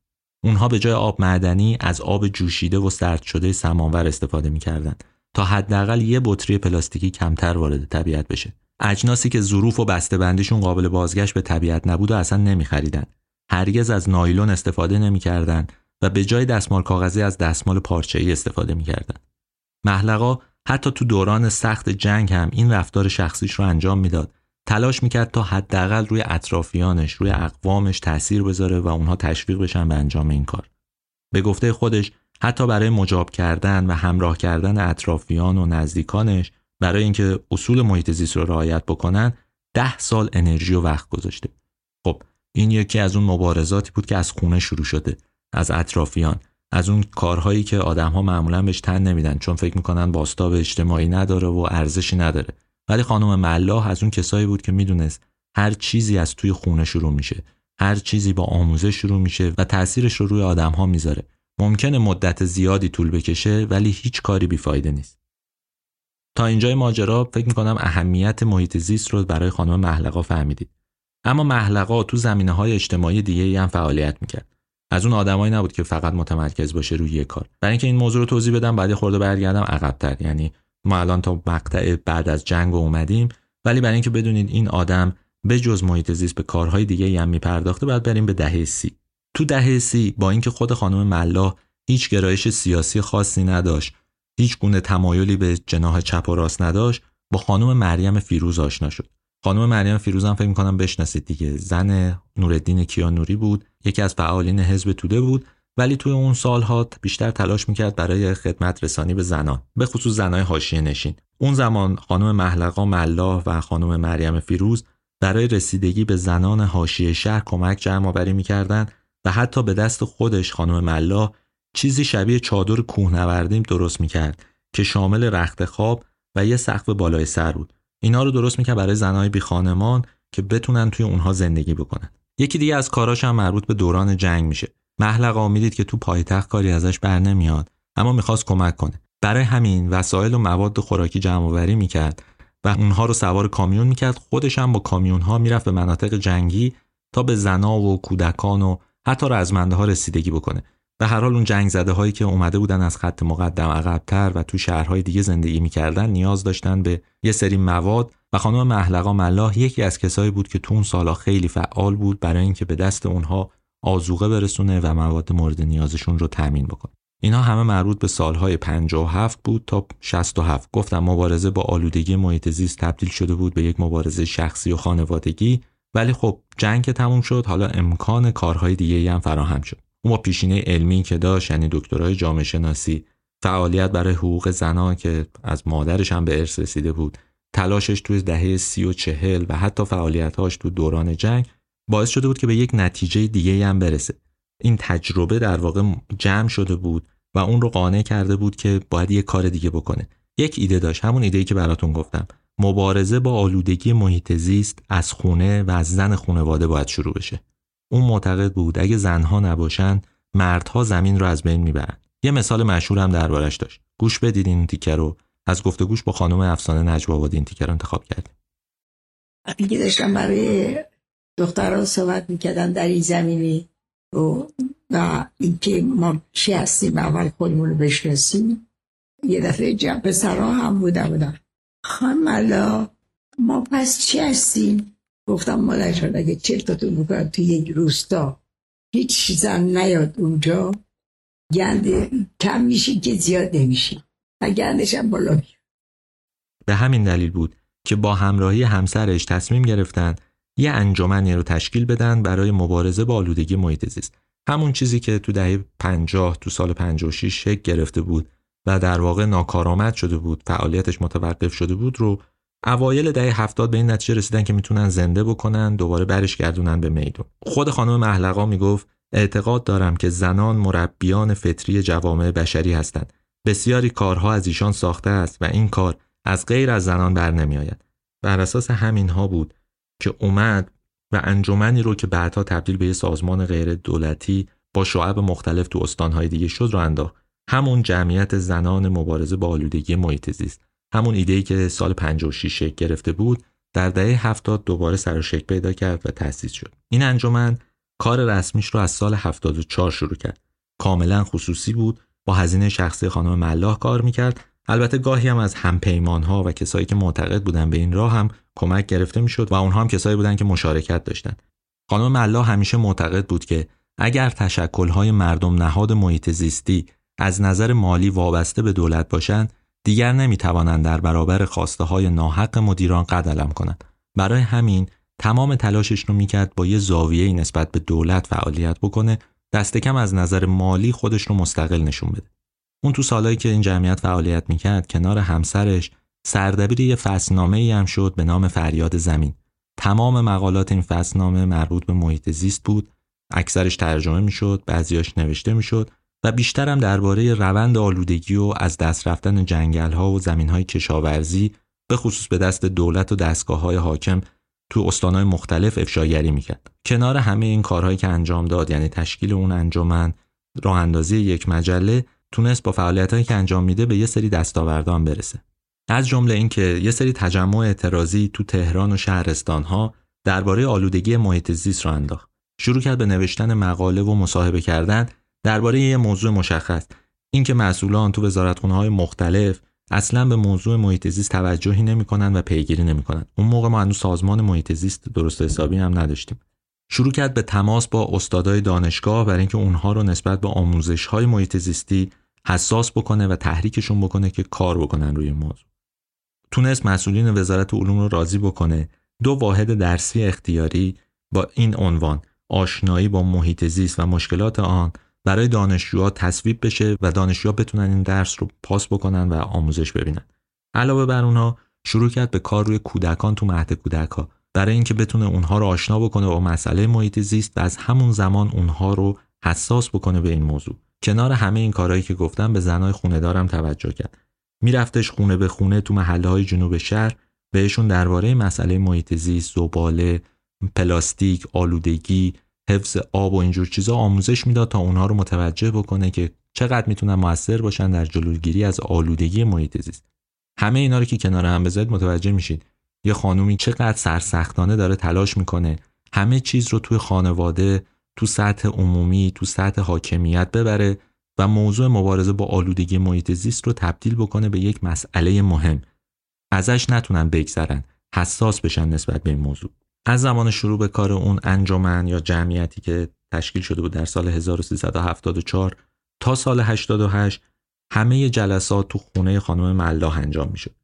اونها به جای آب معدنی از آب جوشیده و سرد شده سمانور استفاده می‌کردن. تا حداقل یه بطری پلاستیکی کمتر وارد طبیعت بشه. اجناسی که ظروف و بندیشون قابل بازگشت به طبیعت نبود و اصلا نمیخریدن. هرگز از نایلون استفاده نمی‌کردن و به جای دستمال کاغذی از دستمال پارچه‌ای استفاده می‌کردن. محلقا حتی تو دوران سخت جنگ هم این رفتار شخصیش رو انجام می‌داد. تلاش می‌کرد تا حداقل روی اطرافیانش روی اقوامش تاثیر بذاره و اونها تشویق بشن به انجام این کار. به گفته خودش حتی برای مجاب کردن و همراه کردن اطرافیان و نزدیکانش برای اینکه اصول محیط زیست رو رعایت بکنن ده سال انرژی و وقت گذاشته. خب این یکی از اون مبارزاتی بود که از خونه شروع شده از اطرافیان از اون کارهایی که آدم ها معمولا بهش تن نمیدن چون فکر می‌کنن باستاب اجتماعی نداره و ارزشی نداره. ولی خانم ملاح از اون کسایی بود که می‌دونست هر چیزی از توی خونه شروع میشه هر چیزی با آموزش شروع میشه و تاثیرش رو روی آدم ها می‌ذاره. ممکنه مدت زیادی طول بکشه ولی هیچ کاری بیفایده نیست. تا اینجای ماجرا فکر می‌کنم اهمیت محیط زیست رو برای خانم محلقا فهمیدید. اما محلقا تو زمینه های اجتماعی دیگه هم فعالیت می‌کرد. از اون آدمایی نبود که فقط متمرکز باشه روی یه کار. برای اینکه این موضوع رو توضیح بدم بعد خورده برگردم عقبتر. یعنی ما الان تا مقطع بعد از جنگ اومدیم ولی برای اینکه بدونید این آدم به جز محیط زیست به کارهای دیگه هم میپرداخته بعد بریم به دهه سی. تو دهه سی با اینکه خود خانم ملا هیچ گرایش سیاسی خاصی نداشت هیچ گونه تمایلی به جناح چپ و راست نداشت با خانم مریم فیروز آشنا شد. خانم مریم فیروز هم فکر می‌کنم بشناسید دیگه. زن نوردین کیانوری بود یکی از فعالین حزب توده بود ولی توی اون سالها بیشتر تلاش می‌کرد برای خدمت رسانی به زنان به خصوص زنای حاشیه نشین. اون زمان خانم محلقا ملاح و خانم مریم فیروز برای رسیدگی به زنان حاشیه شهر کمک جمع آوری می‌کردن و حتی به دست خودش خانم ملاح چیزی شبیه چادر کوهنوردیم درست می‌کرد که شامل رخت خواب و یه سقف بالای سر بود. اینا رو درست می‌کرد برای زنهای بی خانمان که بتونن توی اونها زندگی بکنن. یکی دیگه از کاراش هم مربوط به دوران جنگ میشه. محلقا می‌دید که تو پایتخت کاری ازش بر نمیاد اما می‌خواست کمک کنه. برای همین وسایل و مواد خوراکی جمع آوری می‌کرد و اونها رو سوار کامیون می‌کرد. خودش هم با کامیون ها می‌رفت به مناطق جنگی تا به زنا و کودکان و حتی رزمنده ها رسیدگی بکنه. به هر حال اون جنگ زده هایی که اومده بودن از خط مقدم عقبتر و تو شهرهای دیگه زندگی می‌کردن نیاز داشتن به یه سری مواد و خانم محلقا ملاح یکی از کسایی بود که تو اون سالا خیلی فعال بود برای اینکه به دست اونها آزوقه برسونه و مواد مورد نیازشون رو تامین بکنه. اینا همه مربوط به سالهای 57 بود تا 67 گفتم مبارزه با آلودگی محیط زیست تبدیل شده بود به یک مبارزه شخصی و خانوادگی ولی خب جنگ که تموم شد حالا امکان کارهای دیگه هم فراهم شد. اون با پیشینه علمی که داشت یعنی دکترای جامعه شناسی فعالیت برای حقوق زنان که از مادرش هم به ارث رسیده بود تلاشش توی دهه سی و چهل و حتی فعالیتهاش تو دوران جنگ باعث شده بود که به یک نتیجه دیگه هم برسه. این تجربه در واقع جمع شده بود و اون رو قانع کرده بود که باید یک کار دیگه بکنه. یک ایده داشت. همون ایده که براتون گفتم. مبارزه با آلودگی محیط زیست از خونه و از زن خانواده باید شروع بشه. اون معتقد بود اگه زنها نباشن مردها زمین رو از بین می‌برن. یه مثال مشهور هم دربارش داشت. گوش بدید این تیکر رو. از گفتگوش با خانم افسانه نجوا آبادی این تیکر انتخاب کردیم. وقتی داشتم برای دختران صحبت می‌کردن در این زمینی و, و اینکه ما چی هستیم اول خودمون رو بشناسیم. یه دفعه جنب سرا هم بودم بودم خانم ما پس چی هستیم؟ گفتم مادر شد اگه چلتاتون بکنم توی یک روستا هیچ چیزم نیاد اونجا. گند کم میشه که زیاد نمیشه و گندش هم بالا به همین دلیل بود که با همراهی همسرش تصمیم گرفتن یه انجمنی رو تشکیل بدن برای مبارزه با آلودگی محیط زیست همون چیزی که تو دهه 50 تو سال 56 شکل گرفته بود. و در واقع ناکارآمد شده بود فعالیتش متوقف شده بود رو اوایل دهه هفتاد به این نتیجه رسیدن که می‌تونن زنده بکنن دوباره برش گردونن به میدون. خود خانم محلقا می‌گفت اعتقاد دارم که زنان مربیان فطری جوامع بشری هستند. بسیاری کارها از ایشان ساخته است و این کار از غیر از زنان بر نمیآید. بر اساس همین ها بود که اومد و انجمنی رو که بعدها تبدیل به یه سازمان غیر دولتی با شعب مختلف تو استانهای دیگه شد رو انداخت. همون جمعیت زنان مبارزه با آلودگی محیط زیست. همون ایده که سال 56 شکل گرفته بود در دهه 70 دوباره سر و شکل پیدا کرد و تأسیس شد. این انجمن کار رسمیش رو از سال 74 شروع کرد. کاملا خصوصی بود با هزینه شخصی خانم ملاح کار می‌کرد. البته گاهی هم از همپیمان ها و کسایی که معتقد بودن به این راه هم کمک گرفته می‌شد و اونها هم کسایی بودن که مشارکت داشتند خانم ملاح همیشه معتقد بود که اگر تشکل های مردم نهاد محیط زیستی از نظر مالی وابسته به دولت باشند دیگر نمی‌توانند در برابر خواسته های ناحق مدیران قدلم کنند. برای همین تمام تلاشش رو می‌کرد با یه زاویه نسبت به دولت فعالیت بکنه دست کم از نظر مالی خودش رو مستقل نشون بده. اون تو سالهایی که این جمعیت فعالیت می‌کرد کنار همسرش سردبیر یه فصلنامه ای هم شد به نام فریاد زمین. تمام مقالات این فصلنامه مربوط به محیط زیست بود اکثرش ترجمه می‌شد بعضیاش نوشته می‌شد. و بیشترم درباره روند آلودگی و از دست رفتن جنگل ها و زمین های کشاورزی به خصوص به دست دولت و دستگاه های حاکم تو استانهای مختلف افشاگری می‌کرد. کنار همه این کارهایی که انجام داد یعنی تشکیل اون انجمن راه اندازی یک مجله تونست با فعالیتهایی که انجام میده به یه سری دستاوردان برسه. از جمله اینکه یه سری تجمع اعتراضی تو تهران و شهرستان ها درباره آلودگی محیط زیست رو انداخت. شروع کرد به نوشتن مقاله و مصاحبه کردن درباره یه موضوع مشخص. اینکه مسئولان تو وزارتخونه های مختلف اصلا به موضوع محیط زیست توجهی نمی‌کنن و پیگیری نمی‌کنن. اون موقع ما هنوز سازمان محیط زیست درست حسابی هم نداشتیم. شروع کرد به تماس با استادای دانشگاه برای اینکه اونها رو نسبت به آموزش های محیط زیستی حساس بکنه و تحریکشون بکنه که کار بکنن روی موضوع. تونست مسئولین وزارت علوم رو راضی بکنه. دو واحد درسی اختیاری با این عنوان آشنایی با محیط زیست و مشکلات آن برای دانشجوها تصویب بشه و دانشجوها بتونن این درس رو پاس بکنن و آموزش ببینن. علاوه بر اونها شروع کرد به کار روی کودکان تو مهد کودک ها برای اینکه بتونه اونها رو آشنا بکنه با مسئله محیط زیست و از همون زمان اونها رو حساس بکنه به این موضوع. کنار همه این کارهایی که گفتم به زنای خونه دارم توجه کرد. میرفتش خونه به خونه تو محله های جنوب شهر بهشون درباره مسئله محیط زیست زباله پلاستیک آلودگی حفظ آب و اینجور چیزا آموزش می‌داد تا اونها رو متوجه بکنه که چقدر می‌تونن موثر باشن در جلوگیری از آلودگی محیط زیست. همه اینا رو که کنار هم بذارید متوجه میشید. یه خانومی چقدر سرسختانه داره تلاش می‌کنه همه چیز رو توی خانواده تو سطح عمومی تو سطح حاکمیت ببره و موضوع مبارزه با آلودگی محیط زیست رو تبدیل بکنه به یک مسئله مهم. ازش نتونن بگذرن. حساس بشن نسبت به این موضوع. از زمان شروع به کار اون انجمن یا جمعیتی که تشکیل شده بود در سال 1374 تا سال 88 همه جلسات تو خونه خانم ملاح انجام می‌شد.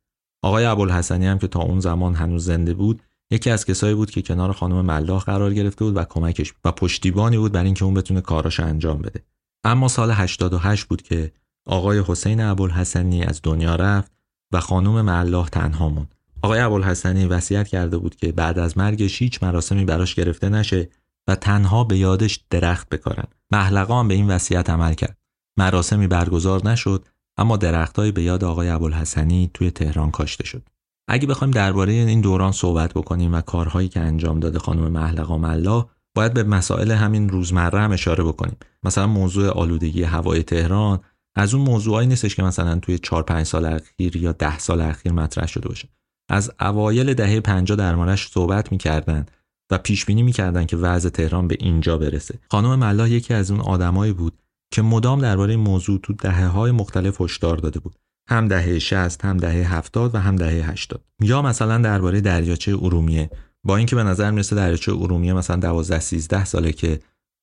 آقای ابوالحسنی هم که تا اون زمان هنوز زنده بود یکی از کسایی بود که کنار خانم ملاح قرار گرفته بود و کمکش و پشتیبانی بود برای اینکه اون بتونه کاراش انجام بده. اما سال 88 بود که آقای حسین ابوالحسنی از دنیا رفت و خانم ملاح تنها موند. آقای ابوالحسنی وصیت کرده بود که بعد از مرگش هیچ مراسمی براش گرفته نشه و تنها به یادش درخت بکارن. محلقا هم به این وصیت عمل کرد. مراسمی برگزار نشد اما درختهایی به یاد آقای ابوالحسنی توی تهران کاشته شد. اگه بخوایم درباره این دوران صحبت بکنیم و کارهایی که انجام داده خانم محلقا ملا باید به مسائل همین روزمره هم اشاره بکنیم. مثلا موضوع آلودگی هوای تهران از اون موضوعایی نیستش که مثلا توی 4 5 سال اخیر یا 10 سال اخیر مطرح شده باشه. از اوایل دهه 50 دربارش صحبت می‌کردن و پیش بینی می‌کردن که وضع تهران به اینجا برسه. خانم ملا یکی از اون آدمایی بود که مدام درباره موضوع تو دهه های مختلف هشدار داده بود. هم دهه 60 هم دهه 70 و هم دهه 80 یا مثلا درباره دریاچه ارومیه با اینکه به نظر می‌رسه دریاچه ارومیه مثلا 12 13 ساله که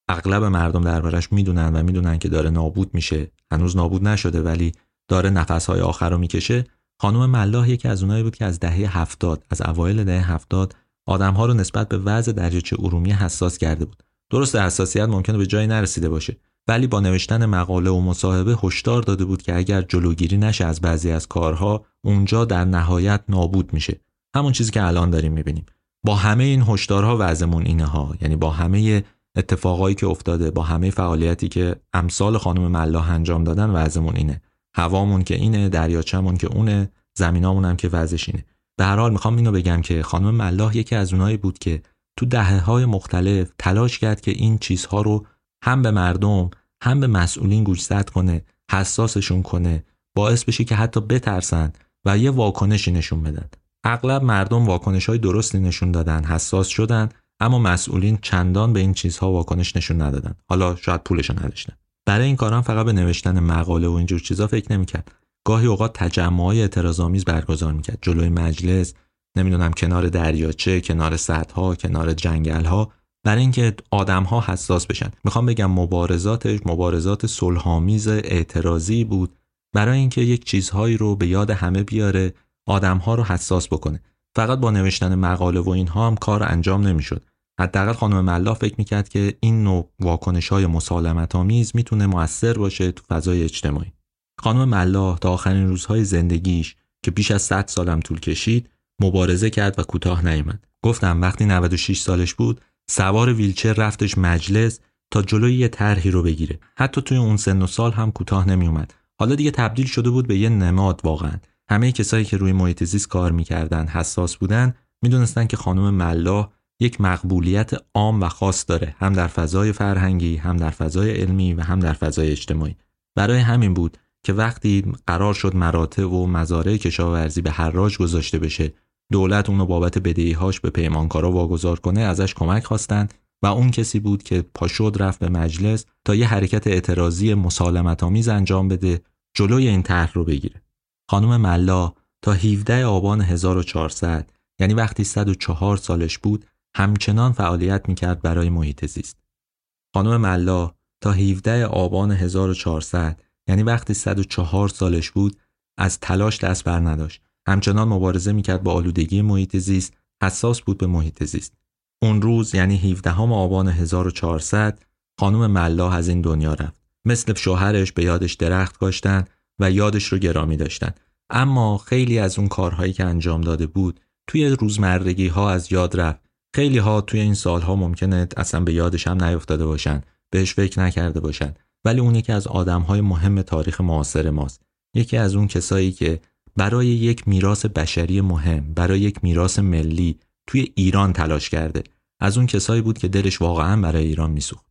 اغلب مردم دربارش می‌دونن و می‌دونن که داره نابود میشه هنوز نابود نشده ولی داره نفسهای آخر رو می‌کشه خانم ملاح یکی از اونایی بود که از دهه هفتاد از اوایل دهه هفتاد آدمها رو نسبت به وضع دریاچه ارومیه حساس کرده بود. درست حساسیت ممکنه به جایی نرسیده باشه ولی با نوشتن مقاله و مصاحبه هشدار داده بود که اگر جلوگیری نشه از بعضی از کارها اونجا در نهایت نابود میشه. همون چیزی که الان داریم می‌بینیم. با همه این هشدارها وضعمون اینه ها یعنی با همه اتفاقایی که افتاده با همه فعالیتی که امثال خانم ملاح انجام دادن وضعمون اینه. هوامون که اینه دریاچمون که اونه زمینامون هم که وضعش اینه. به هر حال می‌خوام اینو بگم که خانم ملاح یکی از اونایی بود که تو دهه های مختلف تلاش کرد که این چیزها رو هم به مردم هم به مسئولین گوشزد کنه حساسشون کنه باعث بشه که حتی بترسن و یه واکنشی نشون بدن. اغلب مردم واکنش های درستی نشون دادن حساس شدن اما مسئولین چندان به این چیزها واکنش نشون ندادن. حالا شاید پولشون نداشتن. برای این کارم فقط به نوشتن مقاله و اینجور چیزا فکر نمی‌کرد. گاهی اوقات تجمعهای اعتراضآمیز برگزار می‌کرد. جلوی مجلس نمی‌دونم کنار دریاچه کنار سدها کنار جنگلها برای اینکه آدمها حساس بشن. می‌خوام بگم مبارزاتش مبارزات صلحآمیز اعتراضی بود. برای اینکه یک چیزهایی رو به یاد همه بیاره آدمها رو حساس بکنه. فقط با نوشتن مقاله و اینها هم کار انجام نمی‌شد. حداقل خانم ملا فکر می‌کرد که این نوع واکنش های مسالمت آمیز می‌تونه موثر باشه تو فضای اجتماعی. خانم ملا تا آخرین روزهای زندگیش که بیش از 100 سالم طول کشید مبارزه کرد و کوتاه نیامد. گفتم وقتی 96 سالش بود سوار ویلچر رفتش مجلس تا جلوی یه طرحی رو بگیره. حتی توی اون سن و سال هم کوتاه نمیومد حالا دیگه تبدیل شده بود به یه نماد واقعا. همه کسایی که روی محیط زیست کار می‌کردن حساس بودن می‌دونستن که خانم ملا یک مقبولیت عام و خاص داره هم در فضای فرهنگی هم در فضای علمی و هم در فضای اجتماعی. برای همین بود که وقتی قرار شد مراتب و مزارع کشاورزی به حراج گذاشته بشه دولت اونو بابت بدهیهاش به پیمانکارا واگذار کنه ازش کمک خواستند و اون کسی بود که پاشد رفت به مجلس تا یه حرکت اعتراضی مسالمت آمیز انجام بده جلوی این طرح رو بگیره. خانم ملا تا 17 آبان 1400 یعنی وقتی 104 سالش بود همچنان فعالیت می‌کرد برای محیط زیست. خانم ملا تا 17 آبان 1400 یعنی وقتی 104 سالش بود از تلاش دست بر نداشت. همچنان مبارزه می‌کرد با آلودگی محیط زیست، حساس بود به محیط زیست. اون روز یعنی 17 آبان 1400 خانم ملا از این دنیا رفت. مثل شوهرش به یادش درخت کاشتن و یادش رو گرامی داشتن. اما خیلی از اون کارهایی که انجام داده بود توی روزمرگی ها از یاد رفت خیلی ها توی این سالها ممکنه اصلا به یادش هم نیفتاده باشن بهش فکر نکرده باشن. ولی اون یکی از آدم های مهم تاریخ معاصر ماست. یکی از اون کسایی که برای یک میراث بشری مهم برای یک میراث ملی توی ایران تلاش کرده. از اون کسایی بود که دلش واقعا برای ایران میسوخت.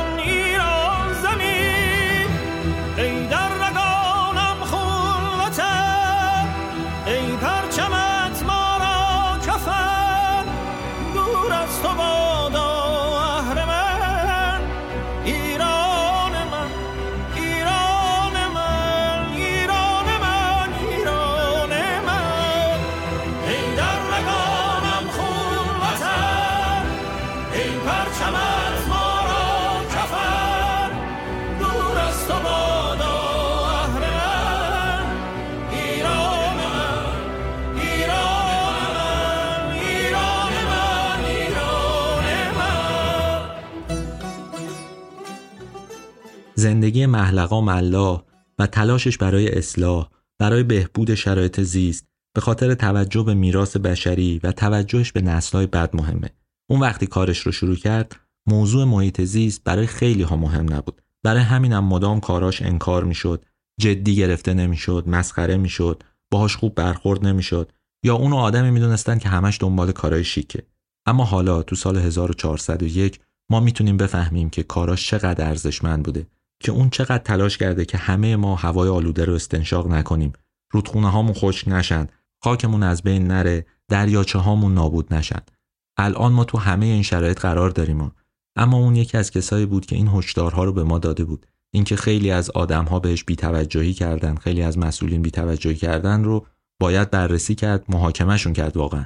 زندگی محلقا ملا و تلاشش برای اصلاح برای بهبود شرایط زیست به خاطر توجه به میراث بشری و توجهش به نسلهای بد مهمه. اون وقتی کارش رو شروع کرد موضوع محیط زیست برای خیلی ها مهم نبود. برای همینم مدام کاراش انکار می‌شد جدی گرفته نمی‌شد مسخره می‌شد باهاش خوب برخورد نمی‌شد یا اونو آدمی می‌دونستن که همش دنبال کارای شیکه. اما حالا تو سال 1401 ما می‌تونیم بفهمیم که کاراش چقدر ارزشمند بوده که اون چقدر تلاش کرده که همه ما هوای آلوده رو استنشاق نکنیم. رودخونه هامون خشک نشن خاکمون از بین نره دریاچه هامون نابود نشن. الان ما تو همه این شرایط قرار داریم اما اون یکی از کسایی بود که این هشدارها رو به ما داده بود. اینکه خیلی از آدمها بهش بیتوجهی کردن خیلی از مسئولین بیتوجهی کردن رو باید بررسی کرد محاکمهشون کرد واقعا.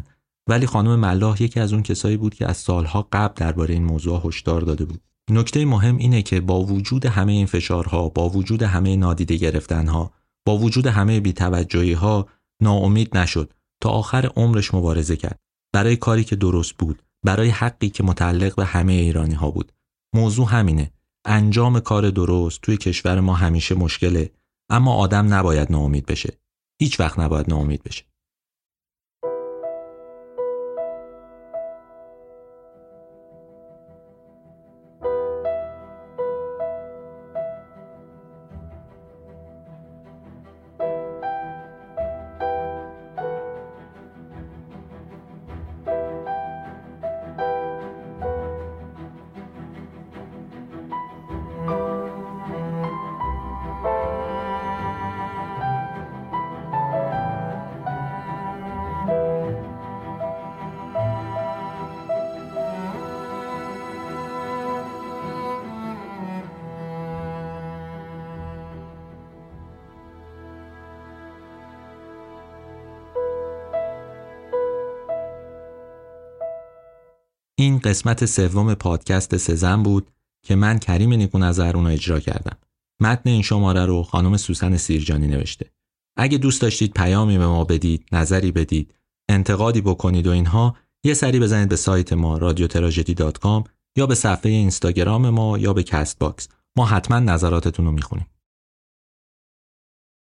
ولی خانم ملاح یکی از اون کسایی بود که از سالها قبل درباره این موضوع هشدار داده بود. نکته مهم اینه که با وجود همه این فشارها با وجود همه نادیده گرفتنها با وجود همه بیتوجهی ها ناامید نشد. تا آخر عمرش مبارزه کرد. برای کاری که درست بود برای حقی که متعلق به همه ایرانی ها بود. موضوع همینه. انجام کار درست توی کشور ما همیشه مشکله اما آدم نباید ناامید بشه. هیچ وقت نباید ناامید بشه. قسمت سوم پادکست سزن بود که من کریم نیکو نظر اونو اجرا کردم. متن این شماره رو خانم سوسن سیرجانی نوشته. اگه دوست داشتید پیامی به ما بدید، نظری بدید، انتقادی بکنید و اینها یه سری بزنید به سایت ما رادیو یا به صفحه اینستاگرام ما یا به Castbox. ما حتما نظراتتون رو می‌خونیم.